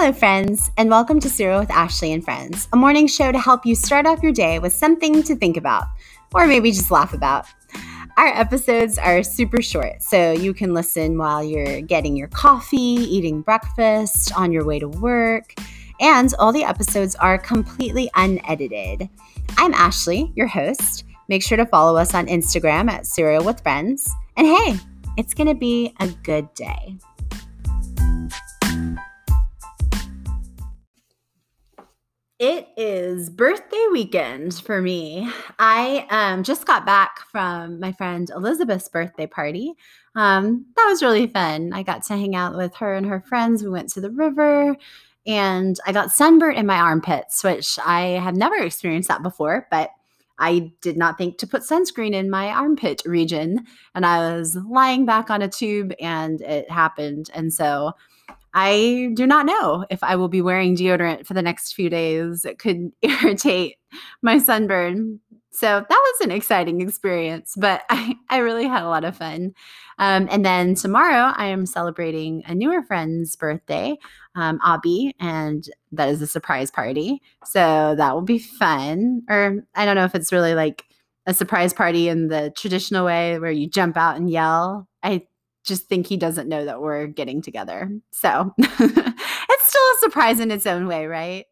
Hello, friends, and welcome to Cereal with Ashley and Friends, a morning show to help you start off your day with something to think about, or maybe just laugh about. Our episodes are super short, so you can listen while you're getting your coffee, eating breakfast, on your way to work, and all the episodes are completely unedited. I'm Ashley, your host. Make sure to follow us on Instagram at Cereal with Friends. And hey, it's going to be a good day. It is birthday weekend for me. I um, just got back from my friend Elizabeth's birthday party. Um, that was really fun. I got to hang out with her and her friends. We went to the river and I got sunburnt in my armpits, which I have never experienced that before, but I did not think to put sunscreen in my armpit region. And I was lying back on a tube and it happened. And so I do not know if I will be wearing deodorant for the next few days. It could irritate my sunburn. So that was an exciting experience, but I, I really had a lot of fun. Um, and then tomorrow I am celebrating a newer friend's birthday, um, Abby, and that is a surprise party. So that will be fun. Or I don't know if it's really like a surprise party in the traditional way where you jump out and yell. I just think he doesn't know that we're getting together. So it's still a surprise in its own way, right?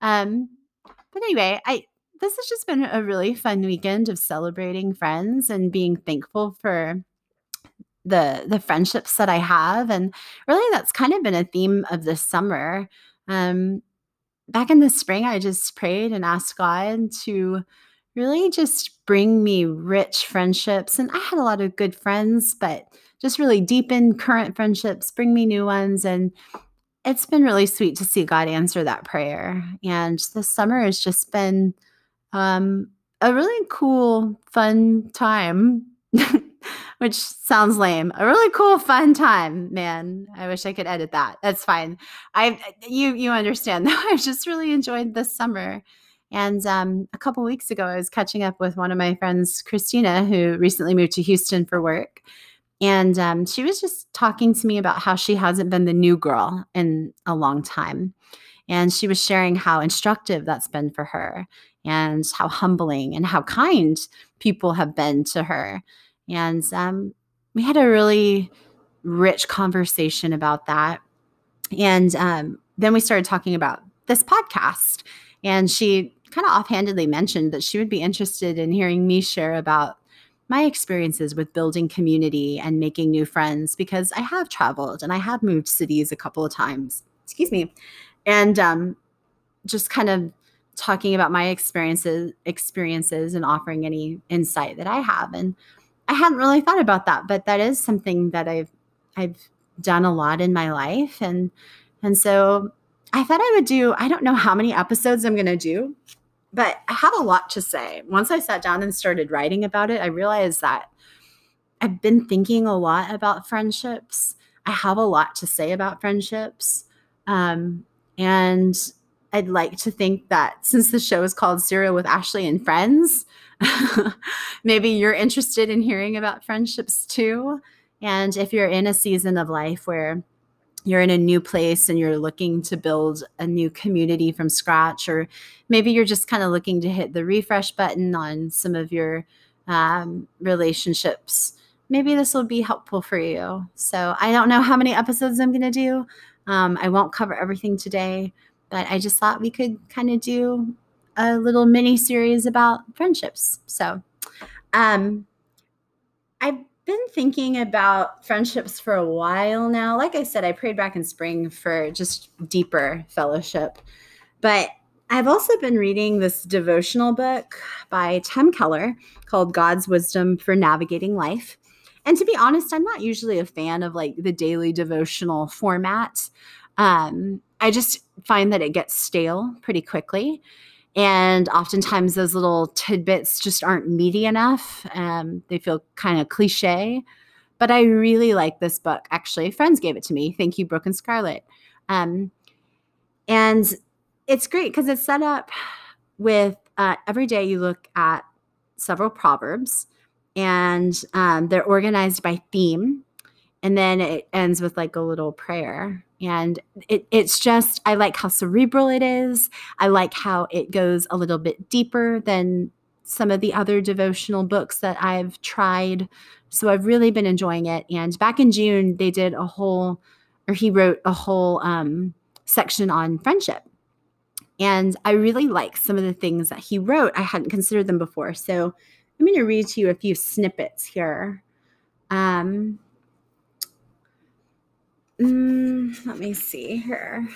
Um, but anyway, I this has just been a really fun weekend of celebrating friends and being thankful for the the friendships that I have. And really that's kind of been a theme of this summer. Um, back in the spring, I just prayed and asked God to really just bring me rich friendships. And I had a lot of good friends, but just really deepen current friendships, bring me new ones. And it's been really sweet to see God answer that prayer. And this summer has just been um, a really cool, fun time, which sounds lame. A really cool, fun time, man. I wish I could edit that. That's fine. I you you understand though. I just really enjoyed this summer. And um, a couple weeks ago, I was catching up with one of my friends, Christina, who recently moved to Houston for work. And um, she was just talking to me about how she hasn't been the new girl in a long time. And she was sharing how instructive that's been for her and how humbling and how kind people have been to her. And um, we had a really rich conversation about that. And um, then we started talking about this podcast. And she kind of offhandedly mentioned that she would be interested in hearing me share about my experiences with building community and making new friends because I have traveled and I have moved cities a couple of times. Excuse me. And um, just kind of talking about my experiences experiences and offering any insight that I have. And I hadn't really thought about that, but that is something that I've I've done a lot in my life. And and so I thought I would do, I don't know how many episodes I'm gonna do, but I have a lot to say. Once I sat down and started writing about it, I realized that I've been thinking a lot about friendships. I have a lot to say about friendships. Um, and I'd like to think that since the show is called Cereal with Ashley and Friends, maybe you're interested in hearing about friendships too. And if you're in a season of life where you're in a new place and you're looking to build a new community from scratch, or maybe you're just kind of looking to hit the refresh button on some of your um, relationships, maybe this will be helpful for you. So I don't know how many episodes I'm going to do. Um, I won't cover everything today, but I just thought we could kind of do a little mini series about friendships. So, um, I've been thinking about friendships for a while now. Like I said, I prayed back in spring for just deeper fellowship. But I've also been reading this devotional book by Tim Keller called God's Wisdom for Navigating Life. And to be honest, I'm not usually a fan of like the daily devotional format. Um, I just find that it gets stale pretty quickly. And oftentimes those little tidbits just aren't meaty enough. Um, they feel kind of cliche. But I really like this book. Actually, friends gave it to me. Thank you, Brooke and Scarlett. Um, and it's great because it's set up with uh, every day you look at several proverbs and um, they're organized by theme. And then it ends with like a little prayer. And it, it's just, I like how cerebral it is. I like how it goes a little bit deeper than some of the other devotional books that I've tried. So I've really been enjoying it. And back in June, they did a whole, or he wrote a whole um, section on friendship. And I really like some of the things that he wrote. I hadn't considered them before. So I'm going to read to you a few snippets here. Um, mm, let me see here.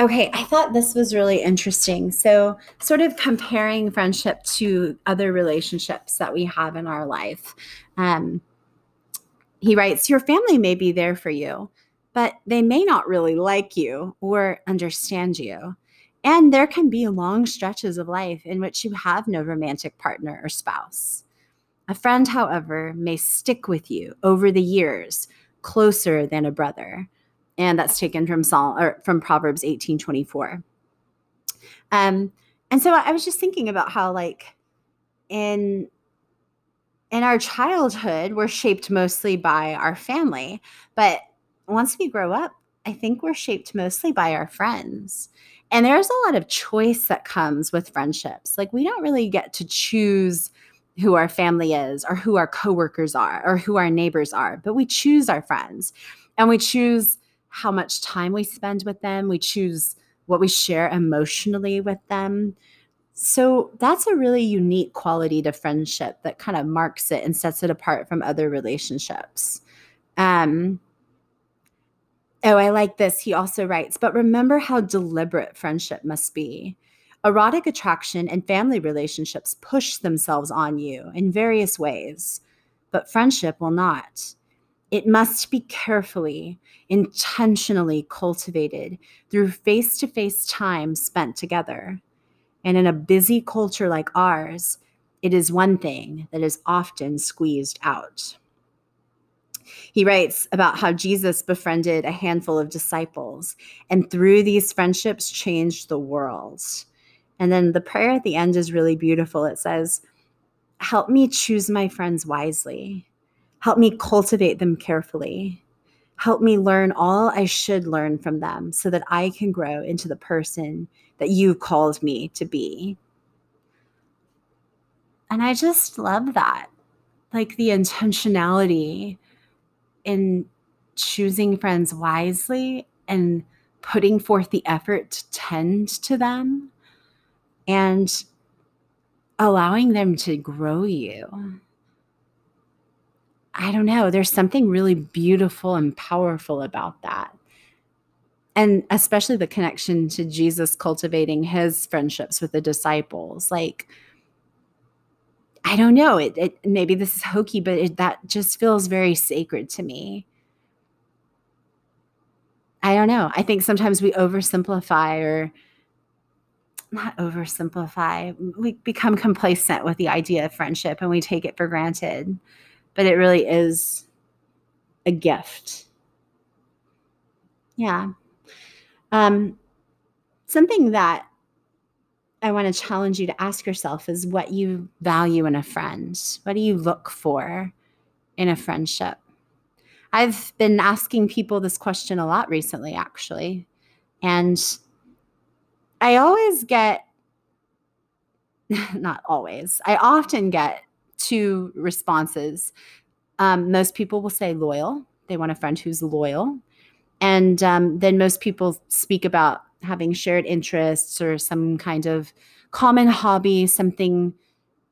Okay, I thought this was really interesting. So, sort of comparing friendship to other relationships that we have in our life. Um, he writes, Your family may be there for you, but they may not really like you or understand you. And there can be long stretches of life in which you have no romantic partner or spouse. A friend, however, may stick with you over the years, closer than a brother and that's taken from Psalm or from Proverbs 18 24. Um, and so I was just thinking about how like in in our childhood we're shaped mostly by our family, but once we grow up, I think we're shaped mostly by our friends. And there's a lot of choice that comes with friendships. Like we don't really get to choose who our family is or who our coworkers are or who our neighbors are, but we choose our friends and we choose how much time we spend with them. We choose what we share emotionally with them. So that's a really unique quality to friendship that kind of marks it and sets it apart from other relationships. Um, oh, I like this. He also writes, but remember how deliberate friendship must be. Erotic attraction and family relationships push themselves on you in various ways, but friendship will not. It must be carefully, intentionally cultivated through face to face time spent together. And in a busy culture like ours, it is one thing that is often squeezed out. He writes about how Jesus befriended a handful of disciples, and through these friendships, changed the world. And then the prayer at the end is really beautiful. It says, Help me choose my friends wisely Help me cultivate them carefully. Help me learn all I should learn from them so that I can grow into the person that you called me to be. And I just love that. Like the intentionality in choosing friends wisely and putting forth the effort to tend to them and allowing them to grow you. I don't know, there's something really beautiful and powerful about that. And especially the connection to Jesus cultivating his friendships with the disciples. Like, I don't know, it, it maybe this is hokey, but it, that just feels very sacred to me. I don't know. I think sometimes we oversimplify or not oversimplify. We become complacent with the idea of friendship and we take it for granted but it really is a gift. Yeah. Um, something that I want to challenge you to ask yourself is what you value in a friend. What do you look for in a friendship? I've been asking people this question a lot recently, actually. And I always get, not always, I often get two responses. Um, most people will say loyal. They want a friend who's loyal. And um, then most people speak about having shared interests or some kind of common hobby, something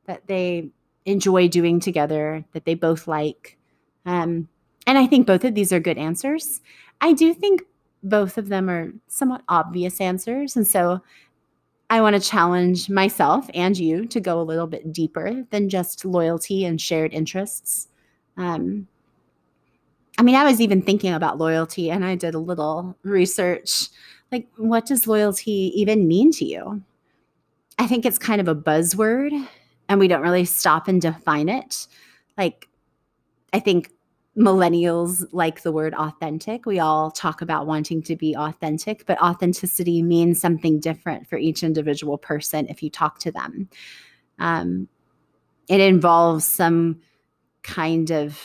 that they enjoy doing together, that they both like. Um, and I think both of these are good answers. I do think both of them are somewhat obvious answers. And so I want to challenge myself and you to go a little bit deeper than just loyalty and shared interests. Um, I mean, I was even thinking about loyalty and I did a little research. Like, what does loyalty even mean to you? I think it's kind of a buzzword and we don't really stop and define it. Like, I think millennials like the word authentic. We all talk about wanting to be authentic, but authenticity means something different for each individual person if you talk to them. Um, it involves some kind of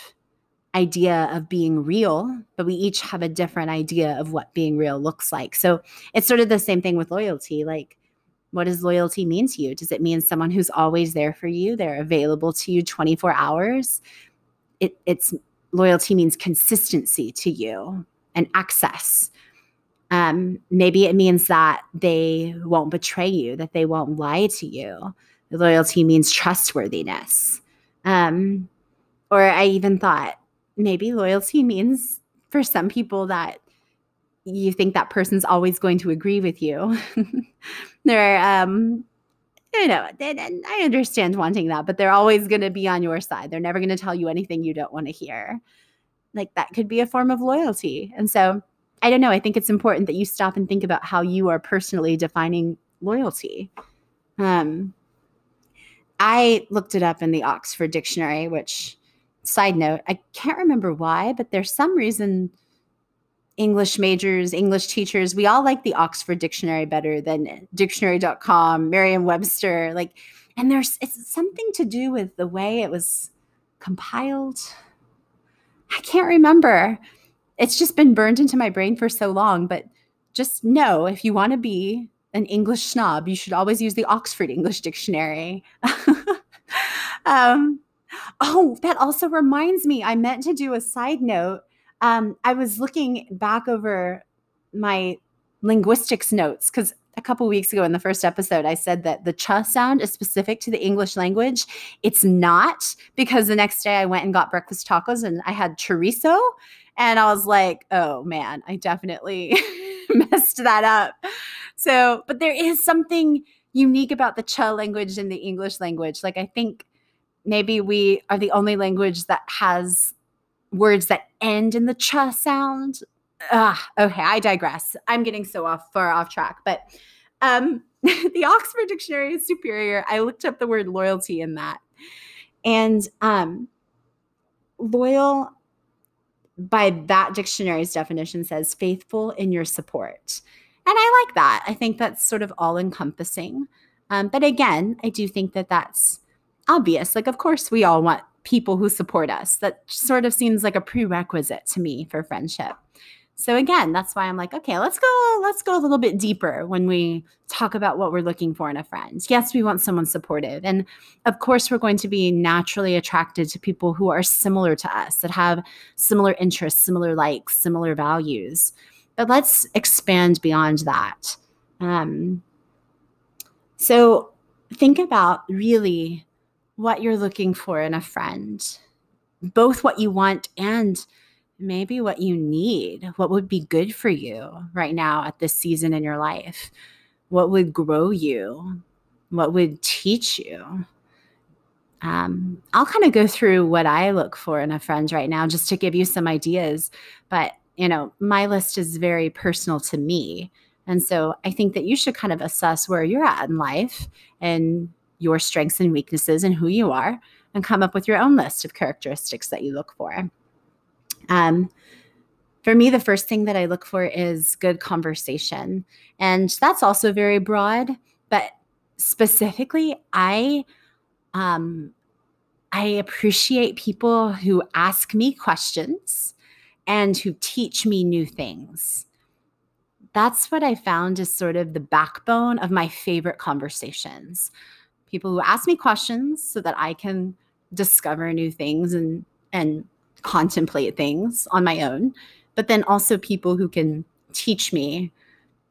idea of being real, but we each have a different idea of what being real looks like. So it's sort of the same thing with loyalty. Like, what does loyalty mean to you? Does it mean someone who's always there for you? They're available to you 24 hours? It, it's loyalty means consistency to you and access. Um, maybe it means that they won't betray you, that they won't lie to you. Loyalty means trustworthiness. Um, or I even thought maybe loyalty means for some people that you think that person's always going to agree with you. they're, um, you know, and I understand wanting that, but they're always going to be on your side. They're never going to tell you anything you don't want to hear. Like that could be a form of loyalty. And so I don't know. I think it's important that you stop and think about how you are personally defining loyalty. Um, I looked it up in the Oxford Dictionary, which, side note, I can't remember why, but there's some reason English majors, English teachers, we all like the Oxford Dictionary better than dictionary.com, Merriam Webster. Like, and there's it's something to do with the way it was compiled. I can't remember. It's just been burned into my brain for so long, but just know if you want to be an English snob, you should always use the Oxford English Dictionary. um, oh, that also reminds me, I meant to do a side note um, I was looking back over my linguistics notes because a couple weeks ago in the first episode, I said that the ch sound is specific to the English language. It's not because the next day I went and got breakfast tacos and I had chorizo. And I was like, oh man, I definitely messed that up. So, but there is something unique about the ch language and the English language. Like, I think maybe we are the only language that has words that end in the ch sound. Ah, okay, I digress. I'm getting so off far off track, but um, the Oxford Dictionary is superior. I looked up the word loyalty in that, and um, loyal by that dictionary's definition says faithful in your support, and I like that. I think that's sort of all encompassing. Um, but again, I do think that that's obvious. Like, of course, we all want people who support us. That sort of seems like a prerequisite to me for friendship. So again, that's why I'm like, okay, let's go let's go a little bit deeper when we talk about what we're looking for in a friend. Yes, we want someone supportive. And of course, we're going to be naturally attracted to people who are similar to us, that have similar interests, similar likes, similar values. But let's expand beyond that. Um, so think about really what you're looking for in a friend, both what you want and maybe what you need, what would be good for you right now at this season in your life, what would grow you, what would teach you. Um, I'll kind of go through what I look for in a friend right now just to give you some ideas. But, you know, my list is very personal to me. And so I think that you should kind of assess where you're at in life and your strengths and weaknesses and who you are and come up with your own list of characteristics that you look for. Um, for me, the first thing that I look for is good conversation. And that's also very broad, but specifically, I um, I appreciate people who ask me questions and who teach me new things. That's what I found is sort of the backbone of my favorite conversations people who ask me questions so that I can discover new things and and contemplate things on my own, but then also people who can teach me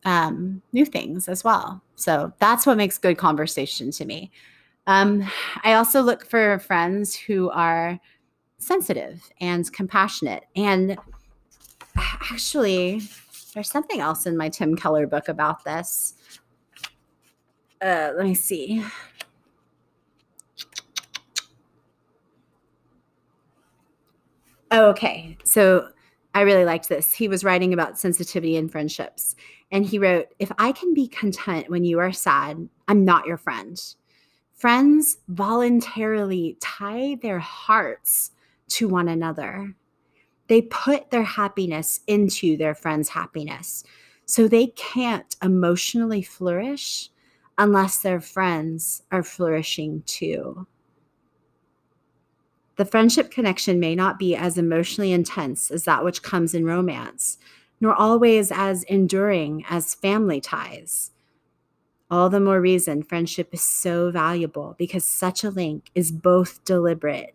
um, new things as well. So that's what makes good conversation to me. Um, I also look for friends who are sensitive and compassionate. And actually, there's something else in my Tim Keller book about this. Uh, let me see. Oh, okay. So I really liked this. He was writing about sensitivity in friendships. And he wrote, If I can be content when you are sad, I'm not your friend. Friends voluntarily tie their hearts to one another. They put their happiness into their friend's happiness. So they can't emotionally flourish unless their friends are flourishing too. The friendship connection may not be as emotionally intense as that which comes in romance, nor always as enduring as family ties. All the more reason friendship is so valuable because such a link is both deliberate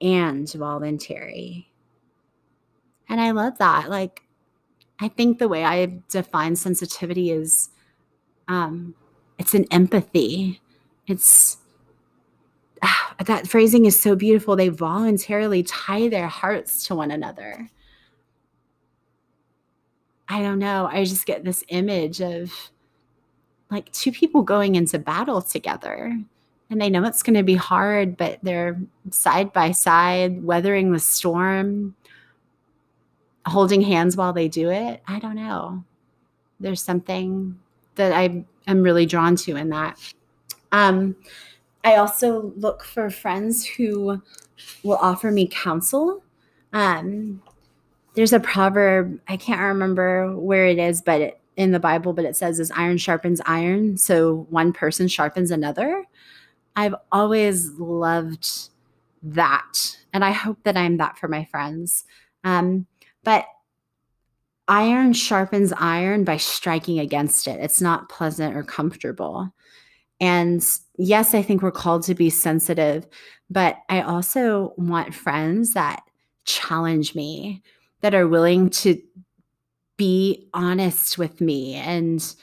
and voluntary. And I love that. Like, I think the way I define sensitivity is um, it's an empathy. It's that phrasing is so beautiful. They voluntarily tie their hearts to one another. I don't know. I just get this image of like two people going into battle together and they know it's going to be hard, but they're side by side, weathering the storm, holding hands while they do it. I don't know. There's something that I am really drawn to in that. Um, I also look for friends who will offer me counsel. Um, there's a proverb, I can't remember where it is, but it, in the Bible, but it says, as iron sharpens iron, so one person sharpens another. I've always loved that. And I hope that I'm that for my friends. Um, but iron sharpens iron by striking against it. It's not pleasant or comfortable. And yes, I think we're called to be sensitive, but I also want friends that challenge me, that are willing to be honest with me and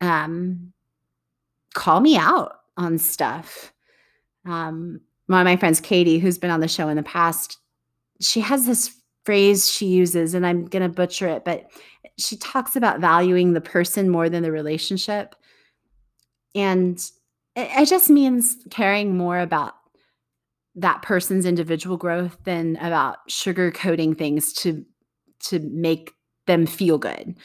um, call me out on stuff. Um, one of my friends, Katie, who's been on the show in the past, she has this phrase she uses, and I'm going to butcher it, but she talks about valuing the person more than the relationship. And it, just means caring more about that person's individual growth than about sugarcoating things to to make them feel good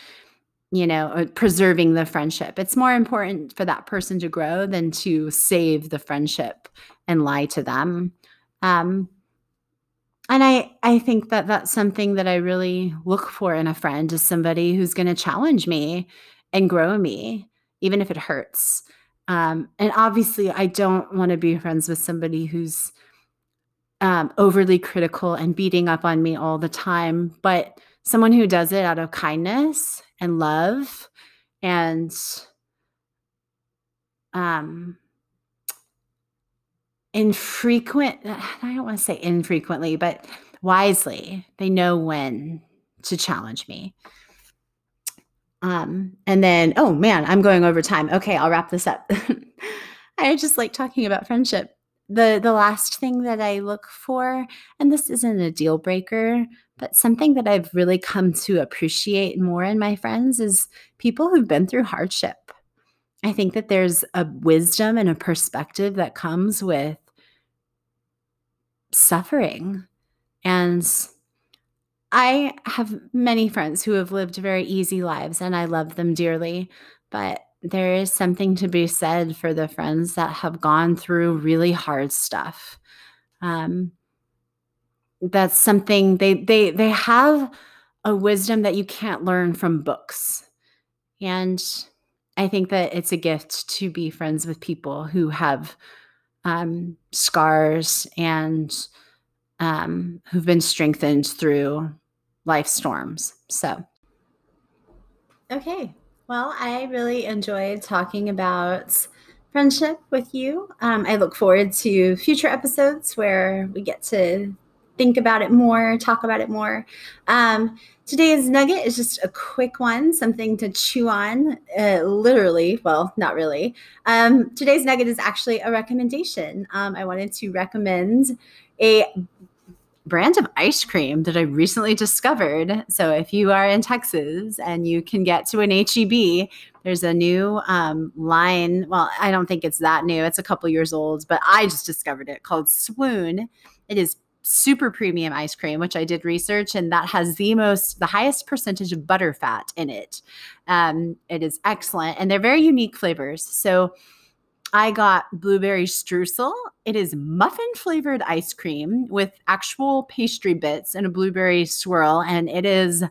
you know, preserving the friendship. It's more important for that person to grow than to save the friendship and lie to them. Um, and I, I think that that's something that I really look for in a friend is somebody who's going to challenge me and grow me, even if it hurts. Um, and obviously, I don't want to be friends with somebody who's um, overly critical and beating up on me all the time, but someone who does it out of kindness and love and um infrequent i don't want to say infrequently but wisely they know when to challenge me um and then oh man i'm going over time okay i'll wrap this up i just like talking about friendship the the last thing that i look for and this isn't a deal breaker but something that I've really come to appreciate more in my friends is people who've been through hardship. I think that there's a wisdom and a perspective that comes with suffering. And I have many friends who have lived very easy lives and I love them dearly. But there is something to be said for the friends that have gone through really hard stuff. Um, that's something they they they have a wisdom that you can't learn from books and i think that it's a gift to be friends with people who have um, scars and um, who've been strengthened through life storms so okay well i really enjoyed talking about friendship with you um, i look forward to future episodes where we get to think about it more, talk about it more. Um, today's nugget is just a quick one, something to chew on, uh, literally. Well, not really. Um, today's nugget is actually a recommendation. Um, I wanted to recommend a brand of ice cream that I recently discovered. So if you are in Texas and you can get to an HEB, there's a new um, line. Well, I don't think it's that new. It's a couple years old, but I just discovered it called Swoon. It is super premium ice cream, which I did research, and that has the most, the highest percentage of butter fat in it. Um, it is excellent, and they're very unique flavors. So I got blueberry streusel. It is muffin flavored ice cream with actual pastry bits and a blueberry swirl, and it is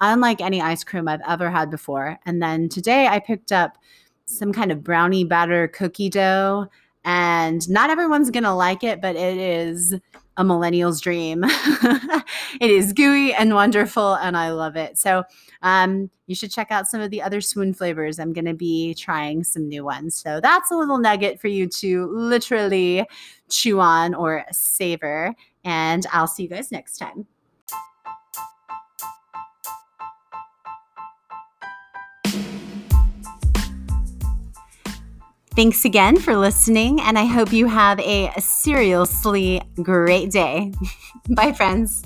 unlike any ice cream I've ever had before. And then today I picked up some kind of brownie batter cookie dough And not everyone's going to like it, but it is a millennial's dream. it is gooey and wonderful, and I love it. So um, you should check out some of the other swoon flavors. I'm going to be trying some new ones. So that's a little nugget for you to literally chew on or savor. And I'll see you guys next time. Thanks again for listening, and I hope you have a seriously great day. Bye, friends.